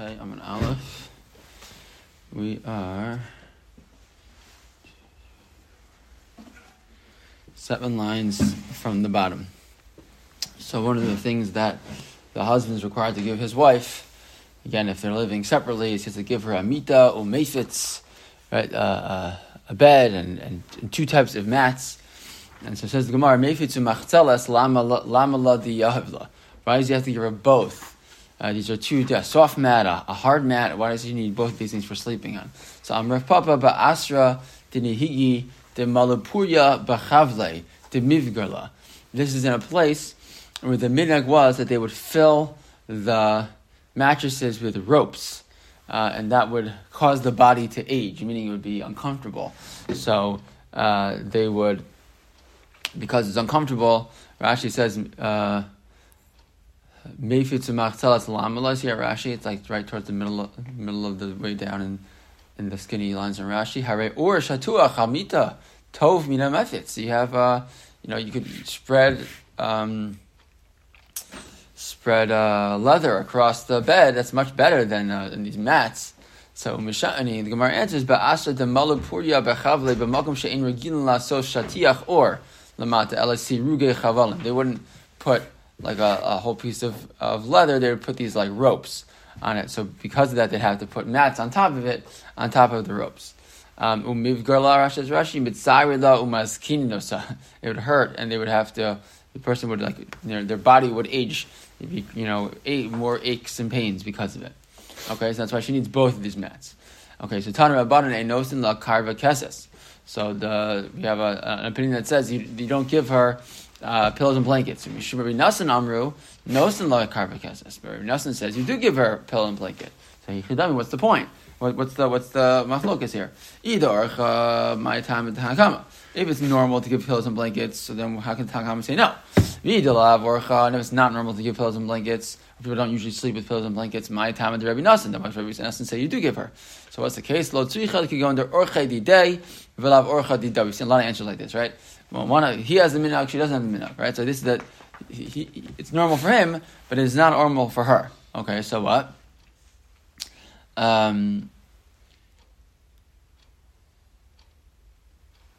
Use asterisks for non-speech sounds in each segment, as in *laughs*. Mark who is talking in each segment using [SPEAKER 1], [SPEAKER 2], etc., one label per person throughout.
[SPEAKER 1] Okay, I'm an Aleph. We are seven lines from the bottom. So one of the things that the husband is required to give his wife, again, if they're living separately, is he has to give her a mita or mefitz, right, uh, uh, a bed and, and, two types of mats. And so says the Gemara, mefitz umachzelas lama la di yahavla. Why does he have to give her both? Uh, these are two, soft mat, a, hard mat. Why does he need both these things for sleeping on? So Amrav Papa ba'asra dinihigi de malapurya b'chavle de mivgarla. This is in a place where the minhag was that they would fill the mattresses with ropes, uh, and that would cause the body to age, meaning it would be uncomfortable. So uh, they would, because it's uncomfortable. Rashi says. Uh, Mefitzu Machtelas Lamalas here Rashi. It's like right towards the middle of, middle of the way down in, in the skinny lines in Rashi. Hare or Shatua Chamita Tov Mina Mefitz. You have uh, you know you could spread um, spread uh, leather across the bed. That's much better than, uh, these mats. So Mishani, the Gemara answers, "Ba'asra de malupurya bechavle b'makom she'in regilin laso shatiach or lamata elasi ruge chavalim." They wouldn't put like a, a, whole piece of, of leather, they would put these like ropes on it. So because of that, they'd have to put mats on top of it, on top of the ropes. Um, *laughs* it would hurt, and they would have to. The person would like you know, their body would age, be, you know, more aches and pains because of it. Okay, so that's why she needs both of these mats. Okay, so Tana Rabbanan Enosin La Karva Keses. So the we have a, an opinion that says you, you don't give her uh, pillows and blankets. Rabbi Nassan Amru, Nosan la karva kesses. Rabbi Nassan says you do give her a pillow and blanket. So he me what's the point? What, what's the what's the machlokas here? Either my time at Tanakama. If it's normal to give pillows and blankets, so then how can Tanakama say no? And if it's not normal to give pillows and blankets, people don't usually sleep with pillows and blankets. My time at the Rabbi Nassan, then Rabbi Nassan say you do give her. So what's the case? Lo could go under orchei di day, v'lav orcha di We've seen a lot of answers like this, right? Well, one, he has the minhag, she doesn't have the minhag, right? So this is that he, he, it's normal for him, but it's not normal for her. Okay, so what? Um,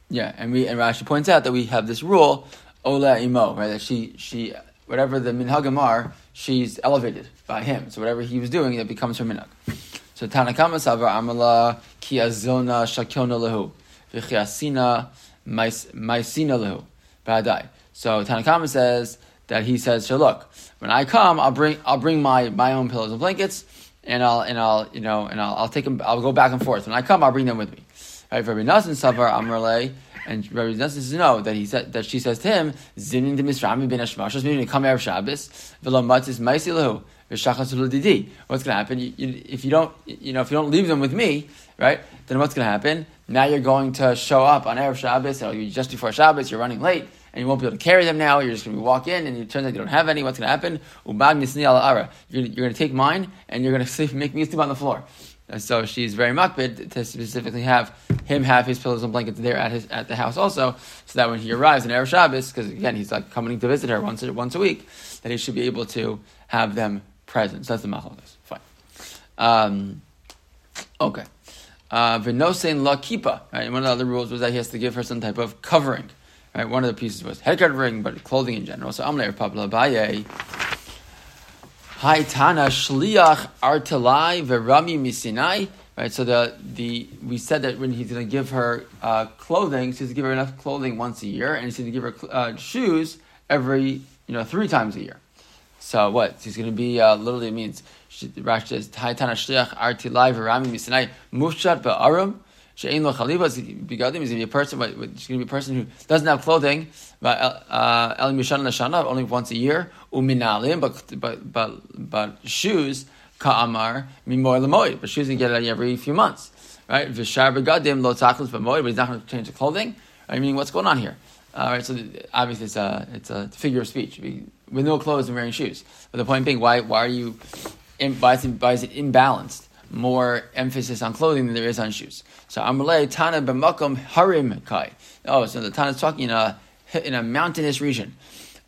[SPEAKER 1] yeah, and we and Rashi points out that we have this rule, ola imo, right? That she she whatever the minhagim are, she's elevated by him. So whatever he was doing, that becomes her minhag. So Tanakama Savar Amala Kiazona Shakyona Lehu V'chiasina Maisina lehu ba'adai. So Tanakama says that he says, "So look, when I come, I'll bring I'll bring my, my own pillows and blankets, and I'll and I'll you know and I'll, I'll take them. I'll go back and forth. When I come, I'll bring them with me." Right, Rabbi Nassim Savar Amrle, and Rabbi Nassim says no that he said that she says to him, "Zinin de Misrami ben Hashmashos, meaning come erev Shabbos, v'lo matzis lehu." What's going to happen? You, you, if you don't, you know, if you don't leave them with me, right? Then what's going to happen? Now you're going to show up on Erev Shabbos, or just before Shabbos, you're running late, and you won't be able to carry them now. You're just going to walk in, and it turns out you don't have any. What's going to happen? You're, you're going to take mine, and you're going *laughs* to sleep, make me sleep on the floor. And so she's very makbid to specifically have him have his pillows and blankets there at his at the house also, so that when he arrives in Erev Shabbos, because again he's like coming to visit her once once a week, that he should be able to have them present. So that's the machlokas. Fine. Um, okay. V'nosein la kipa. Right. One of the other rules was that he has to give her some type of covering. Right. One of the pieces was head covering, but clothing in general. So Amle Pablo Baye. Hi Tana Shliach Artelai Verami Misinai. Right, so the, the we said that when he's going to give her uh, clothing, he's going to give her enough clothing once a year, and he's going to give her uh, shoes every you know three times a year. So what? He's going to be uh, literally it means Rashi says Taitana Shliach Arti Lai Rami Misinai Mufshat Ba'arum She'ein Lo Chaliva Begadim is going to be a person. But, He's going to be a person who doesn't have clothing. But uh, El Mishan Lashana only once a year. Uminalim, but but but but shoes Ka'amar Mimor Lemoid. But shoes you get every few months, right? V'shar Begadim Lo Tachlis B'Moid, but he's not going to change the clothing. I mean, what's going on here? All right, so obviously it's a it's a figure of speech with no clothes and wearing shoes. But the point being, why why are you why is, it, why is it imbalanced? More emphasis on clothing than there is on shoes. So Amalei Tana b'makom harim kai. Oh, so the Tana is talking in a in a mountainous region.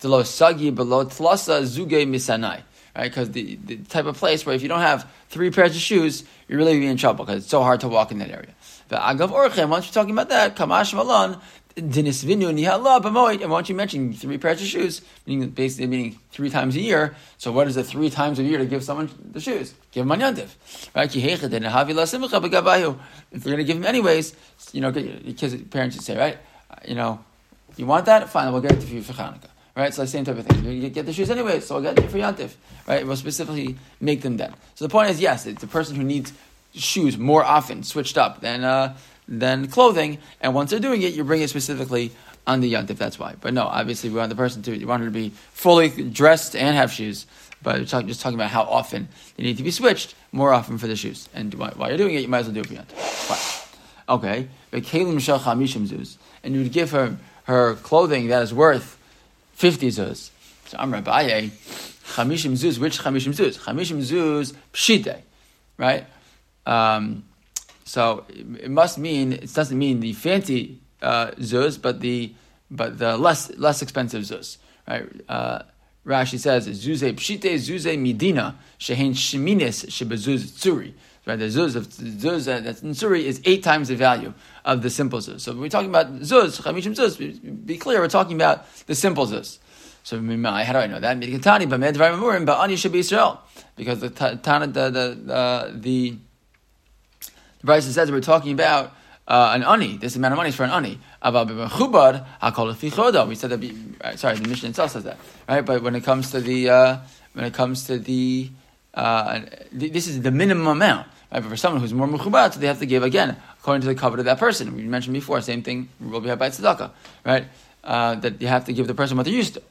[SPEAKER 1] Below sagi below tlasa zuge misanai. right? Because the, the type of place where if you don't have three pairs of shoes, you're really be in trouble because it's so hard to walk in that area. The agav orchem. Once you're talking about that, kamash malon. Dinisvinu nihala b'moed. And once you mention three pairs of shoes, meaning basically meaning three times a year. So what is it three times a year to give someone the shoes? Give him on yantiv, right? If you're going to give him anyways, you know, kids, parents should say, right? You know, you want that? Fine, we'll get it for you for Hanukkah. Right? So the same type of thing. You get the shoes anyway, so I'll get it for Yantif. Right? We'll specifically make them then. So the point is, yes, it's the person who needs shoes more often, switched up than uh, than clothing. And once they're doing it, you bring it specifically on the Yantif. That's why. But no, obviously we want the person to you want her to be fully dressed and have shoes. But we're just talking about how often they need to be switched more often for the shoes. And while you're doing it, you might as well do it for Yantif. Fine. Okay. And you would give her her clothing that is worth 50 zuz. So I'm Rabbi, Chamishim zuz, which Chamishim zuz? Chamishim zuz pshite, right? Um, so it must mean, it doesn't mean the fancy uh, zuz, but the but the less less expensive zuz, right? Uh, Rashi says, Zuze pshite zuze midina, shehein sheminis shebezuz tsuri. Right, the zuz of zuz that's in Suri is eight times the value of the simple zuz. So when we're talking about zuz, chamishim zuz, be clear, we're talking about the simple zuz. So how do I know that? Because the Tana, the the uh, the the Bryce says we're talking about uh, an ani. This amount of money is for an ani. We said that. Be, sorry, the mission itself says that, right? But when it comes to the uh, when it comes to the uh, this is the minimum amount. Right? But for someone who's more mechubat, they have to give again according to the covenant of that person. We mentioned before, same thing will be had by tzedakah, right? Uh, that you have to give the person what they're used to.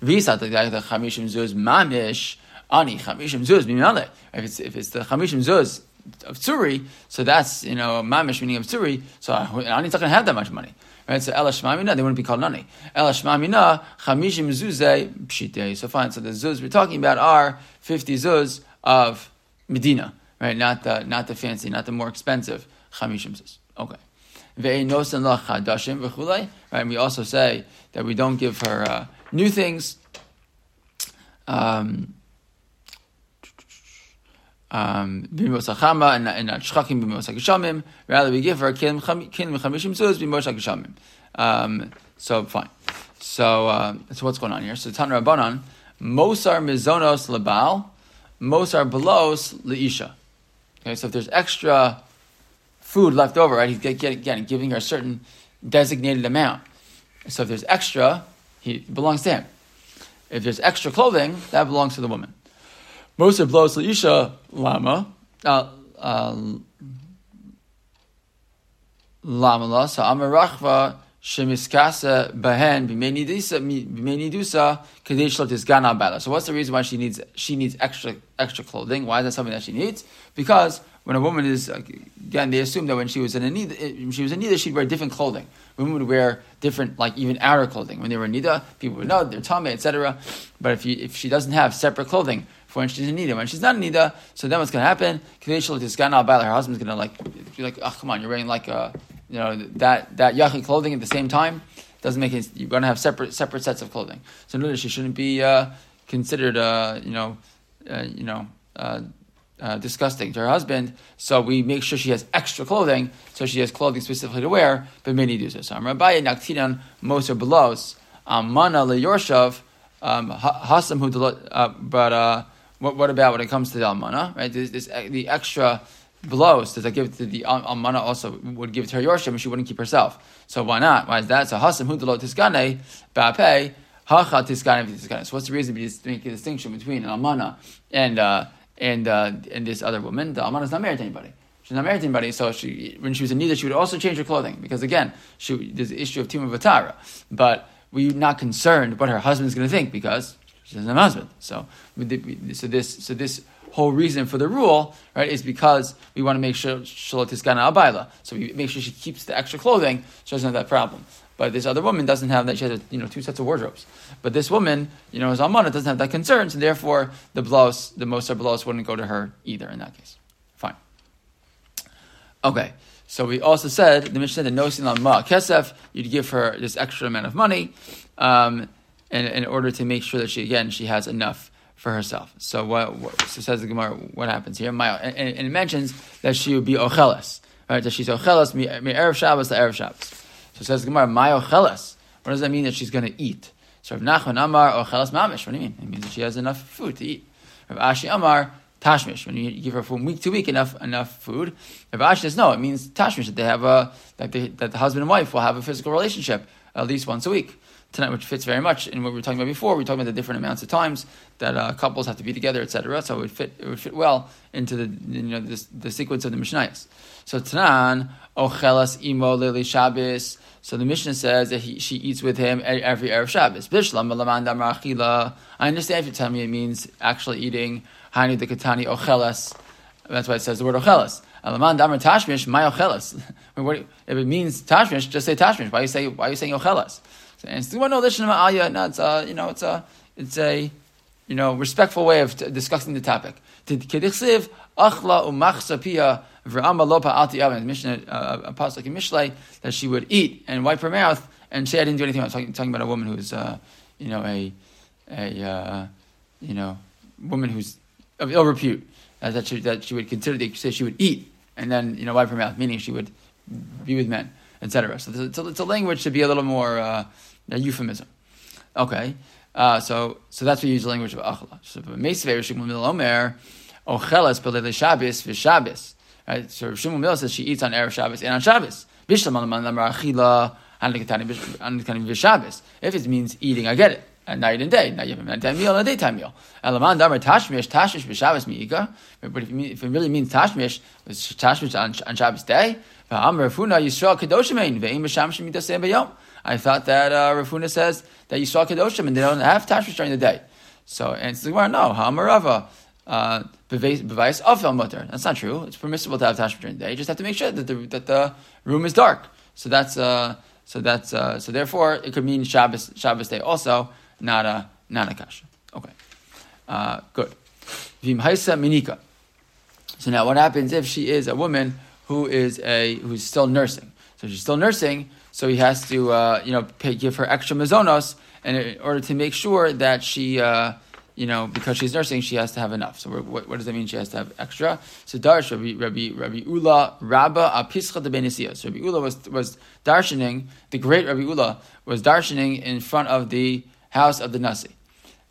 [SPEAKER 1] Visa the chamishim zuz mamish ani chamishim zuz. If it's if it's the chamishim zuz of tsuri, so that's you know mamish meaning of tsuri. So ani's not going to have that much money. Right, so ela shmamina, they wouldn't be called nani. Ela shmamina, chamishim zuze pshite. So fine. So the zuz we're talking about are fifty zuz of Medina, right? Not the not the fancy, not the more expensive chamishim zuz. Okay. Right, and we also say that we don't give her uh, new things. Um, um, and not shchakim Rather, we give her zuz Um So fine. So uh, so what's going on here? So Tan Rabbanan, Mosar mizonos lebal, Mosar belos leisha. Okay, so if there's extra food left over, right, he's again giving her a certain designated amount. So if there's extra, he belongs to him. If there's extra clothing, that belongs to the woman. Mosar belos leisha lama. Uh, uh, Lamala, so Amarachva Shemiskasa Bahen Bimenidusa Kadesh Gana Bala. So what's the reason why she needs she needs extra extra clothing? Why is that something that she needs? Because when a woman is again, they assume that when she was in a nida, she was in nida, she'd wear different clothing. Women would wear different, like even outer clothing. When they were in nida, people would know they're tame, etc. But if you, if she doesn't have separate clothing for when she's in nida, when she's not in nida, so then what's going to happen? Kadesh Gana Bala, her husband's going to like be like, oh come on, you're wearing like a you know that that yachid clothing at the same time doesn't make it. You're going to have separate separate sets of clothing. So notice she shouldn't be uh, considered, uh, you know, uh, you know. Uh, uh, disgusting to her husband, so we make sure she has extra clothing, so she has clothing specifically to wear. But many do so. So I'm Rabbi Naktinan Moser Belos Mana LeYorshav um, Hasam Hu. Uh, but what, what about when it comes to the Almana? Right, this, this the extra blows does that give to the almana also would give to her yorshim and she wouldn't keep herself. So why not? Why is that? So hasam hudalo tiskane ba'pei hacha tiskane tiskane. So what's the reason to make a distinction between an almana and uh, and uh, and this other woman? The almana is not married to anybody. She's not married to anybody, so she when she was in need, she would also change her clothing because again, she, there's the issue of tumah vatara. But we're not concerned what her husband's going to think because she doesn't have a husband. So, so this so this whole reason for the rule, right, is because we want to make sure Shalot is Gana Abaila. So we make sure she keeps the extra clothing, so she doesn't have that problem. But this other woman doesn't have that, she has, you know, two sets of wardrobes. But this woman, you know, as Almana, doesn't have that concern, so therefore the blouse, the Moser blouse wouldn't go to her either in that case. Fine. Okay. So we also said, the Mishnah said, no sin ma kesef, you'd give her this extra amount of money, um, in, in order to make sure that she, again, she has enough for herself. So what, what so says the Gemara, what happens here? My, and, and, it mentions that she would be ocheles, right? That she's ocheles mi, mi erev Shabbos to erev Shabbos. So says the Gemara, my ocheles. What does that mean that she's going to eat? So Rav Nachman Amar ocheles mamish. What do you mean? It means that she has enough food to eat. Rav Ashi Amar tashmish. When you give her from week to week enough enough food. Rav Ashi says no. It means tashmish that they have a that, they, that the husband and wife will have a physical relationship at least once a week tonight, which fits very much in what we were talking about before. We were talking about the different amounts of times that uh, couples have to be together, etc. So it would fit. It would fit well into the you know this, the sequence of the Mishnayos. So Tanan ochelas imo lili Shabbos. So the Mishnah says that he, she eats with him every erev Shabbos. I understand if you tell me it means actually eating hani the katani. That's why it says the word ochelas. *laughs* If it means tashmish, just say tashmish. Why are you saying why are you saying ochelas? And it's well, no, aliyah. No, it's a, you know, it's a, it's a, you know, respectful way of t- discussing the topic. Did Kedichsiv achla umachsa pia v'rama lopa alti aven. Mishnah, uh, a pasuk in Mishlei that she would eat and wipe her mouth and say, "I didn't do anything." I was talking, talking about a woman who's, uh, you know, a, a, uh, you know, woman who's of ill repute. Uh, that she that she would consider to say she would eat and then you know wipe her mouth, meaning she would be with men, etc. So it's a, it's a, language to be a little more. Uh, a euphemism. Okay, uh, so so that's what you use the language of achla. So Meisvei Rishimon Mil Omer Ochelas Belele Shabbos v'Shabbos. Right, so Rishimon Mil says she eats on erev Shabbos and on Shabbos. Bishlam Alaman Lamar Achila V'Shabbos. If it means eating, I get it. And night and day. Now you have a nighttime meal and a daytime meal. Elaman damar tashmish tashmish b'Shabbos miika. But if, if it really means tashmish, it's tashmish on, on Shabbos day. V'amar Funa Yisrael Kedoshim Ve'im B'Sham Shemitah B'Yom. I thought that uh, Rav Huna says that you saw Kedoshim and they don't have Tashmish during the day. So, and it's the Gemara, no, Hamarava. Uh, of mutter. That's not true. It's permissible to have tashmish during the day. You just have to make sure that the, that the room is dark. So that's uh, so that's uh, so therefore it could mean Shabbos Shabbos day also, not a not a kasha. Okay, uh, good. Vimhaisa minika. So now, what happens if she is a woman who is a who's still nursing? So she's still nursing, so he has to, uh, you know, pay, give her extra mazonos, and in order to make sure that she, uh, you know, because she's nursing, she has to have enough. So what, what, does that mean? She has to have extra. So Darsh Rabbi Rabbi Rabbi Ula Rabba Apischa de Benisiya. So Rabbi Ula was was darshaning. The great Rabbi Ula was darshaning in front of the house of the Nasi,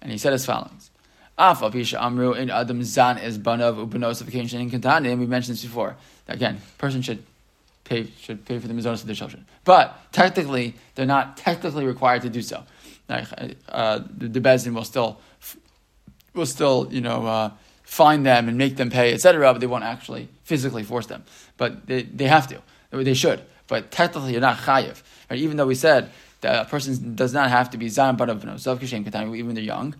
[SPEAKER 1] and he said as follows. Af Amru in Adam Zan is banav upanos of Kantanim. We mentioned this before. Again, person should pay should pay for the mizonos of their children. But technically, they're not technically required to do so. uh, the, the bezin will still will still you know uh, find them and make them pay, etc. But they won't actually physically force them. But they, they have to. They should. But technically, you're not chayiv. Right? Even though we said that a person does not have to be zan kitanim even they're young.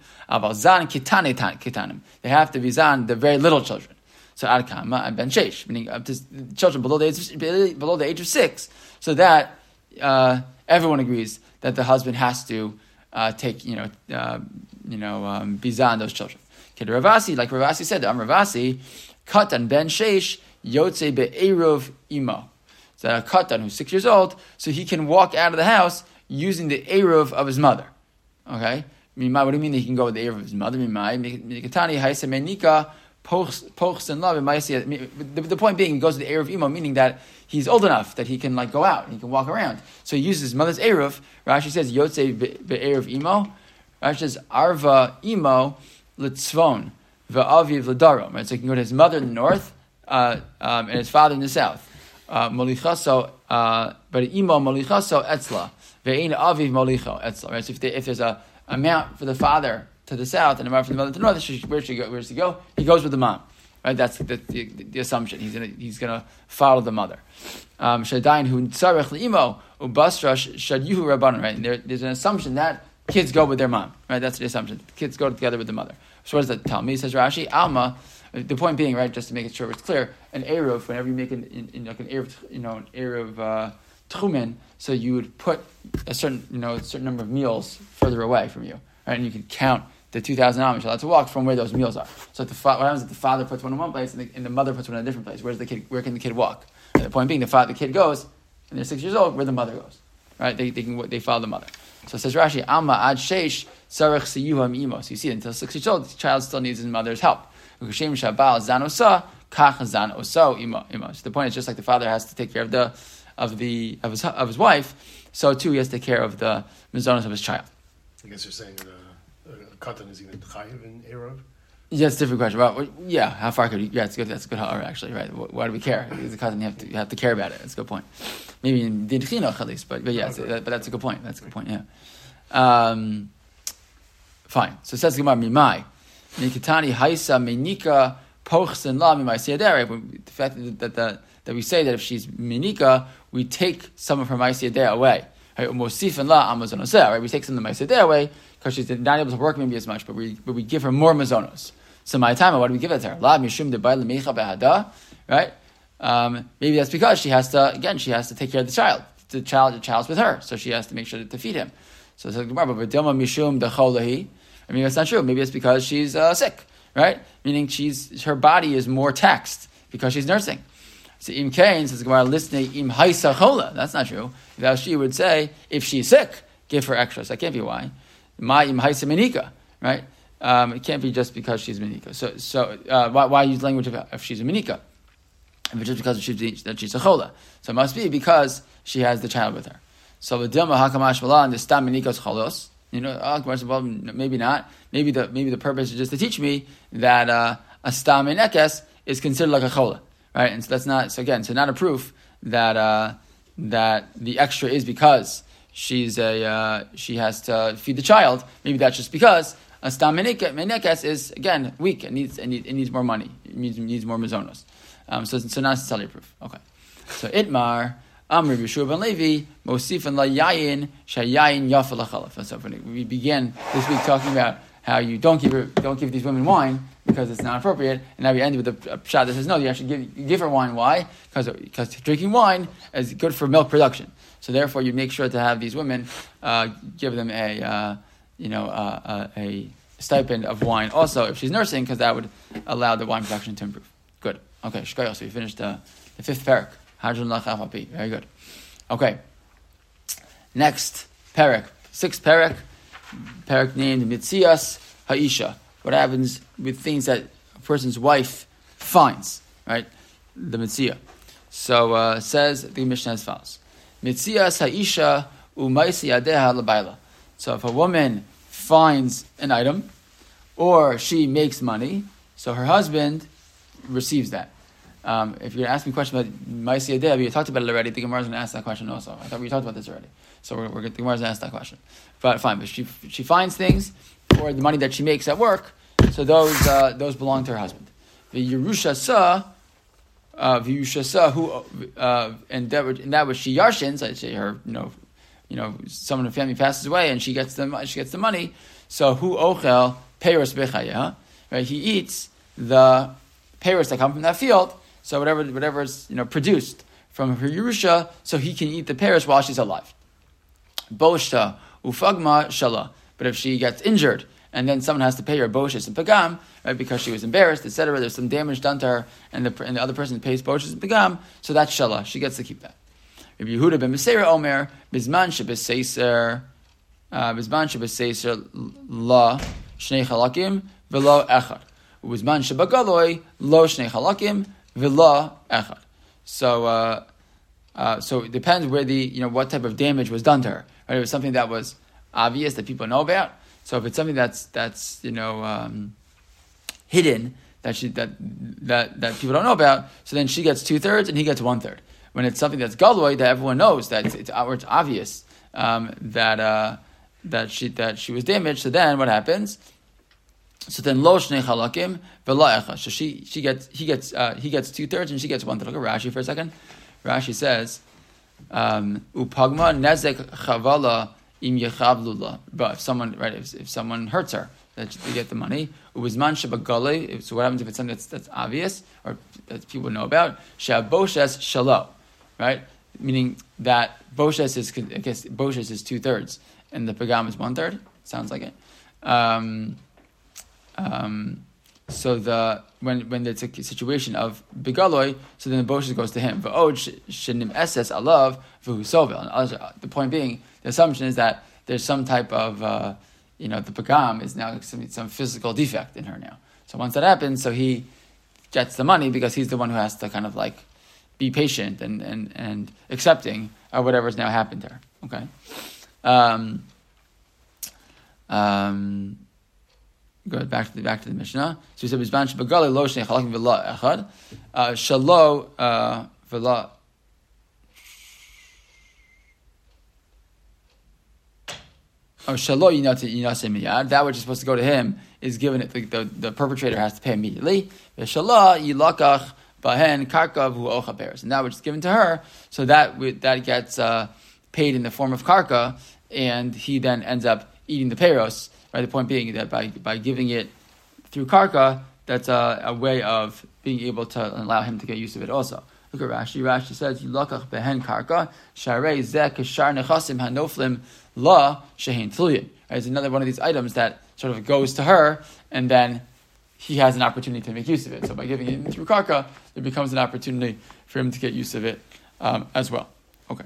[SPEAKER 1] They have to be zan the very little children. So ad kama and ben sheish, meaning up to children below the age of, below the age of six, so that uh, everyone agrees that the husband has to uh, take you know uh, you know um, bizan those children. Kid Ravasi, like Ravasi said, Am Ravasi, katan ben sheish yotze be'eruv imo. So a katan who's six years old, so he can walk out of the house using the eruv of his mother. Okay. What do you mean he can go with the eruv of his mother? Pochs love. The, the point being, he goes to the Eruv Imo, meaning that he's old enough that he can like go out, and he can walk around. So he uses his mother's Eruv. Rashi says, Yotze Eruv Imo. Rashi says, Arva Imo Litzvon Va'aviv Ladarom. Right? So he can go to his mother in the north uh, um, and his father in the south. Uh, molichaso, uh, but Imo Molichaso Etzla. Ve'in Aviv Molicho Etzla. Right? So if, they, if there's a amount for the father to the south and a from the mother to the north, where he go? Where does he go? He goes with the mom. Right? That's the, the, the assumption. He's gonna he's gonna follow the mother. Um. Right? There, there's an assumption that kids go with their mom. Right? That's the assumption. Kids go together with the mother. So what does that tell me? Says Rashi, Alma. The point being, right, just to make it sure it's clear, an eruv, whenever you make an, in, in like an eruv, you know, an eruv uh, tchumen, so you would put a certain, you know, a certain number of meals further away from you, right? And you could count the 2,000 amish allowed to walk from where those meals are. So the fa- what happens if the father puts one in one place and the, and the, mother puts one in a different place? Where's the kid? Where can the kid walk? And the point being, the, fa- the kid goes, and they're six years old, where the mother goes, right? They, they can they follow the mother. So it says Rashi, Amma ad sheish sarach siyuham imo. So you see, until six years old, the child still needs his mother's help. Shabal kach. So the point is just like the father has to take care of the of the of his of his wife, so too he has to take care of the mizonos of his child.
[SPEAKER 2] I guess you're saying uh, katan is even chayiv in Erev?
[SPEAKER 1] Yeah, it's a different question. Well, yeah, how far could you? Yeah, it's good. That's a good. Actually, right? Why do we care? As a cousin, you have to you have to care about it. That's a good point. Maybe in the at least, but but yeah, okay. but that's a good point. That's a good point. Yeah. Um, fine. So it says Gemara Mimai, Nikitani Haisa Menika Pochsen La Mimai The fact that that, that that we say that if she's Menika, we take some of her Ma'asiyadeh away. Right? Right? We take some of the Ma'asiyadeh away because she's not able to work maybe as much, but we but we give her more mazonos. So my time, why do we give it to her? La mishum de right? Um, maybe that's because she has to again she has to take care of the child. The child the child's with her, so she has to make sure to feed him. So it's like but mishum I mean, that's not true. Maybe it's because she's uh, sick, right? Meaning she's her body is more taxed because she's nursing. So im kain says Gemara listening im haisa chola. That's not true. That she would say if she's sick, give her extras. That can't be why. Ma im haisa menika, right? Um, it can't be just because she's menika. So, so uh, why, why, use language of if she's a menika? If it's just because she's, that she's a chola. So it must be because she has the child with her. So the dilma hakamash and the stam menikos cholos. You know, oh, well, maybe not. Maybe the maybe the purpose is just to teach me that uh, a stam menekes is considered like a chola right? And so that's not so again, so not a proof that uh, that the extra is because she's a uh, she has to feed the child. Maybe that's just because a stam menekes is again weak and needs it it needs more money. It needs, needs more mazonos. Um, so so not necessarily proof. Okay, so itmar. Amr Yeshua ben Levi, Mosif and La Yayin, Shayayin. That's so. We began this week talking about how you don't give don't give these women wine because it's not appropriate. And now we end with a, a shot that says, no, you actually give, give her wine. Why? Because because drinking wine is good for milk production. So therefore, you make sure to have these women uh, give them a uh, you know uh, uh a stipend of wine also if she's nursing because that would allow the wine production to improve. Good. Okay. So we finished the, the fifth parak. Very good. Okay. Next parak, sixth parak, parak named Mitzias Haisha what happens with things that a person's wife finds, right? The mitzvah. So uh, says the Mishnah as follows: Mitzvah ha'isha umaisi adeha. So if a woman finds an item, or she makes money, so her husband receives that. Um, if you're going to ask me a question about Maisi Adeh, we talked about it already. The Gemara is going to ask that question also. I thought we talked about this already. So we're, we're, the Gemara is going to ask that question. But fine, but she, she finds things, or the money that she makes at work, so those uh, those belong to her husband. The Yerusha sa, who uh, and that and that was she yarshins. I say her, you know, you know, someone in the family passes away and she gets the she gets the money. So who ochel peiros bechaya, right? He eats the peiros that come from that field. So whatever whatever is you know produced from her Yerusha, so he can eat the peiros while she's alive. Boshta ufagma shala. But if she gets injured and then someone has to pay her boshes and pagam, right, because she was embarrassed, etc. There's some damage done to her, and the, and the other person pays boshes and pagam, so that's shala. She gets to keep that. Rabbi Yehuda ben Beseira Omer, Bizman Shebeseiser, uh, Bizman Shebeseiser La Shnei Chalakim Velo Echad. Bizman Shebagaloi Lo Shnei Chalakim Velo Echad. So, uh, uh, so it depends where the you know what type of damage was done to her. Right? It was something that was obvious that people know about so if it's something that's that's you know um, hidden that she that that that people don't know about, so then she gets two thirds and he gets one third. When it's something that's galoi that everyone knows that it's, it's, it's obvious um, that uh, that she that she was damaged, so then what happens? So then lo shnei chalakim v'la So she she gets he gets uh, he gets two thirds and she gets one third. Look at Rashi for a second. Rashi says um, upagma nezek chavala im yechavlula. But if someone, right, if, if someone hurts her, that they get the money. Ubizman shabagale. So what happens if it's something that's, that's obvious or that people know about? Shaboshes shalo, right? Meaning that boshes is, I guess boshes is two thirds and the pagam is one third. Sounds like it. Um, um, so the when when it's a situation of bigaloi, so then the boshes goes to him. V'od shenim eses alav v'hu sovel. The point being, the assumption is that there's some type of, uh, you know, the pagam is now some, some physical defect in her now. So once that happens, so he gets the money because he's the one who has to kind of like be patient and, and, and accepting of whatever's now happened to her. Okay. Um, um, go back to the back to the Mishnah. So we said Bizban Shabagali Lo Shnei V'La Echad uh, Shalo uh, Oh, shalo miyad. That which is supposed to go to him is given it. The, the, the perpetrator has to pay immediately. V'shala yilakach bahen karka v'hu ocha peres. And that which is given to her, so that that gets uh, paid in the form of karka, and he then ends up eating the peros. Right. The point being that by by giving it through karka, that's a, a way of being able to allow him to get use of it also. Look at Rashi. Rashi says, "Yilakach behen karka sharei zeh kashar nechasim hanoflim la shehin tliyin." It's another one of these items that sort of goes to her, and then he has an opportunity to make use of it. So by giving it through karka, there becomes an opportunity for him to get use of it um, as well. Okay.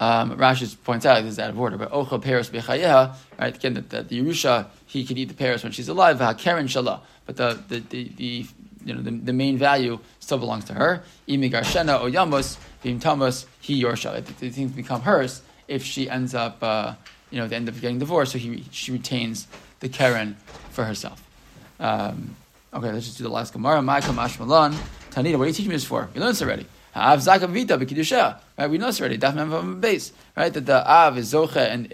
[SPEAKER 1] Um, Rashi points out this is out of order, but ocha peros bechayeha, right? Again, that the, Yerusha he can eat the peros when she's alive, keren shalah, but the the, the, the you know the, the main value still belongs to her. Imigar shena o yamos vim tamas he yorsha. The things become hers if she ends up uh, you know they end up getting divorced, so he she retains the Karen for herself. Um, okay, let's just do the last Gemara. Ma'akam Ashmalan. Tanita, what are you teaching me this for? We learned this already. Av Zakam Vita B'Kiddusha. Right, we know this already. Daf Mem base. Right, that the Av is Zocha and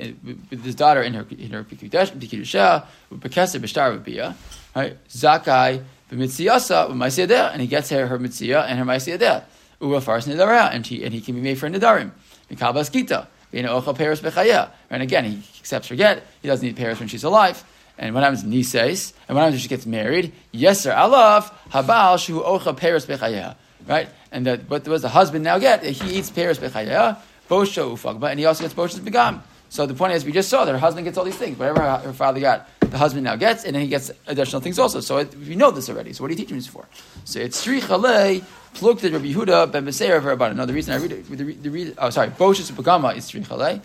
[SPEAKER 1] with his daughter in her in her B'Kiddusha, B'Keser B'Shtar B'Bia. Right, Zakai B'Mitziyasa B'Maisiyadeh, and he gets her her Mitziyah and her Maisiyadeh. Uva Fars Nidara, and he and he can be made for Nidarim. Mikabas Kita. And again, he accepts her get. He doesn't need Paris when she's alive. And what happens Nises? And what happens when she gets married? Yes, sir. Alaf habal shu ocha Paris bechayeha. Right? And that what does the husband now get? He eats Paris bechayeha, bosha ufagba, and he also gets bosha's begam. So the point is, we just saw that her husband gets all these things. Whatever her, her, father got, the husband now gets, and then he gets additional things also. So it, we know this already. So what are you teaching this for? So it's Sri Chale, Plukta Rabbi Yehuda, Ben Beseir of Rabbanan. No, the reason I read it, the, the, the, oh, sorry, Boshes Pagama is Sri Chale.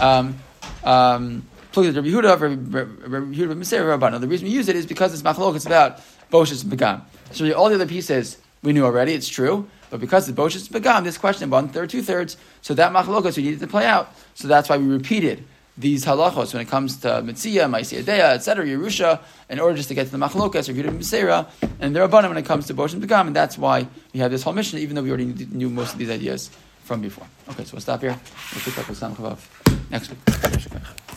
[SPEAKER 1] Um, um, Plukta Rabbi Yehuda, Rabbi Yehuda, Ben Beseir of Rabbanan. The reason we use it is because it's Machlok, it's about Boshes Pagam. So all the other pieces we knew already, it's true. But because the Boshes Pagam, this question, one third, two thirds, so that Machlokas we needed to play out. So that's why we repeated these halachos when it comes to Mitzia, Maisiyadea, etc., Yerusha, in order just to get to the Machlokas or Yudim Beseira, and the Rabbanim when it comes to Boshim Begam, and that's why we have this whole mission, even though we already knew most of these ideas from before. Okay, so we'll stop here. We'll pick up with Sam next week.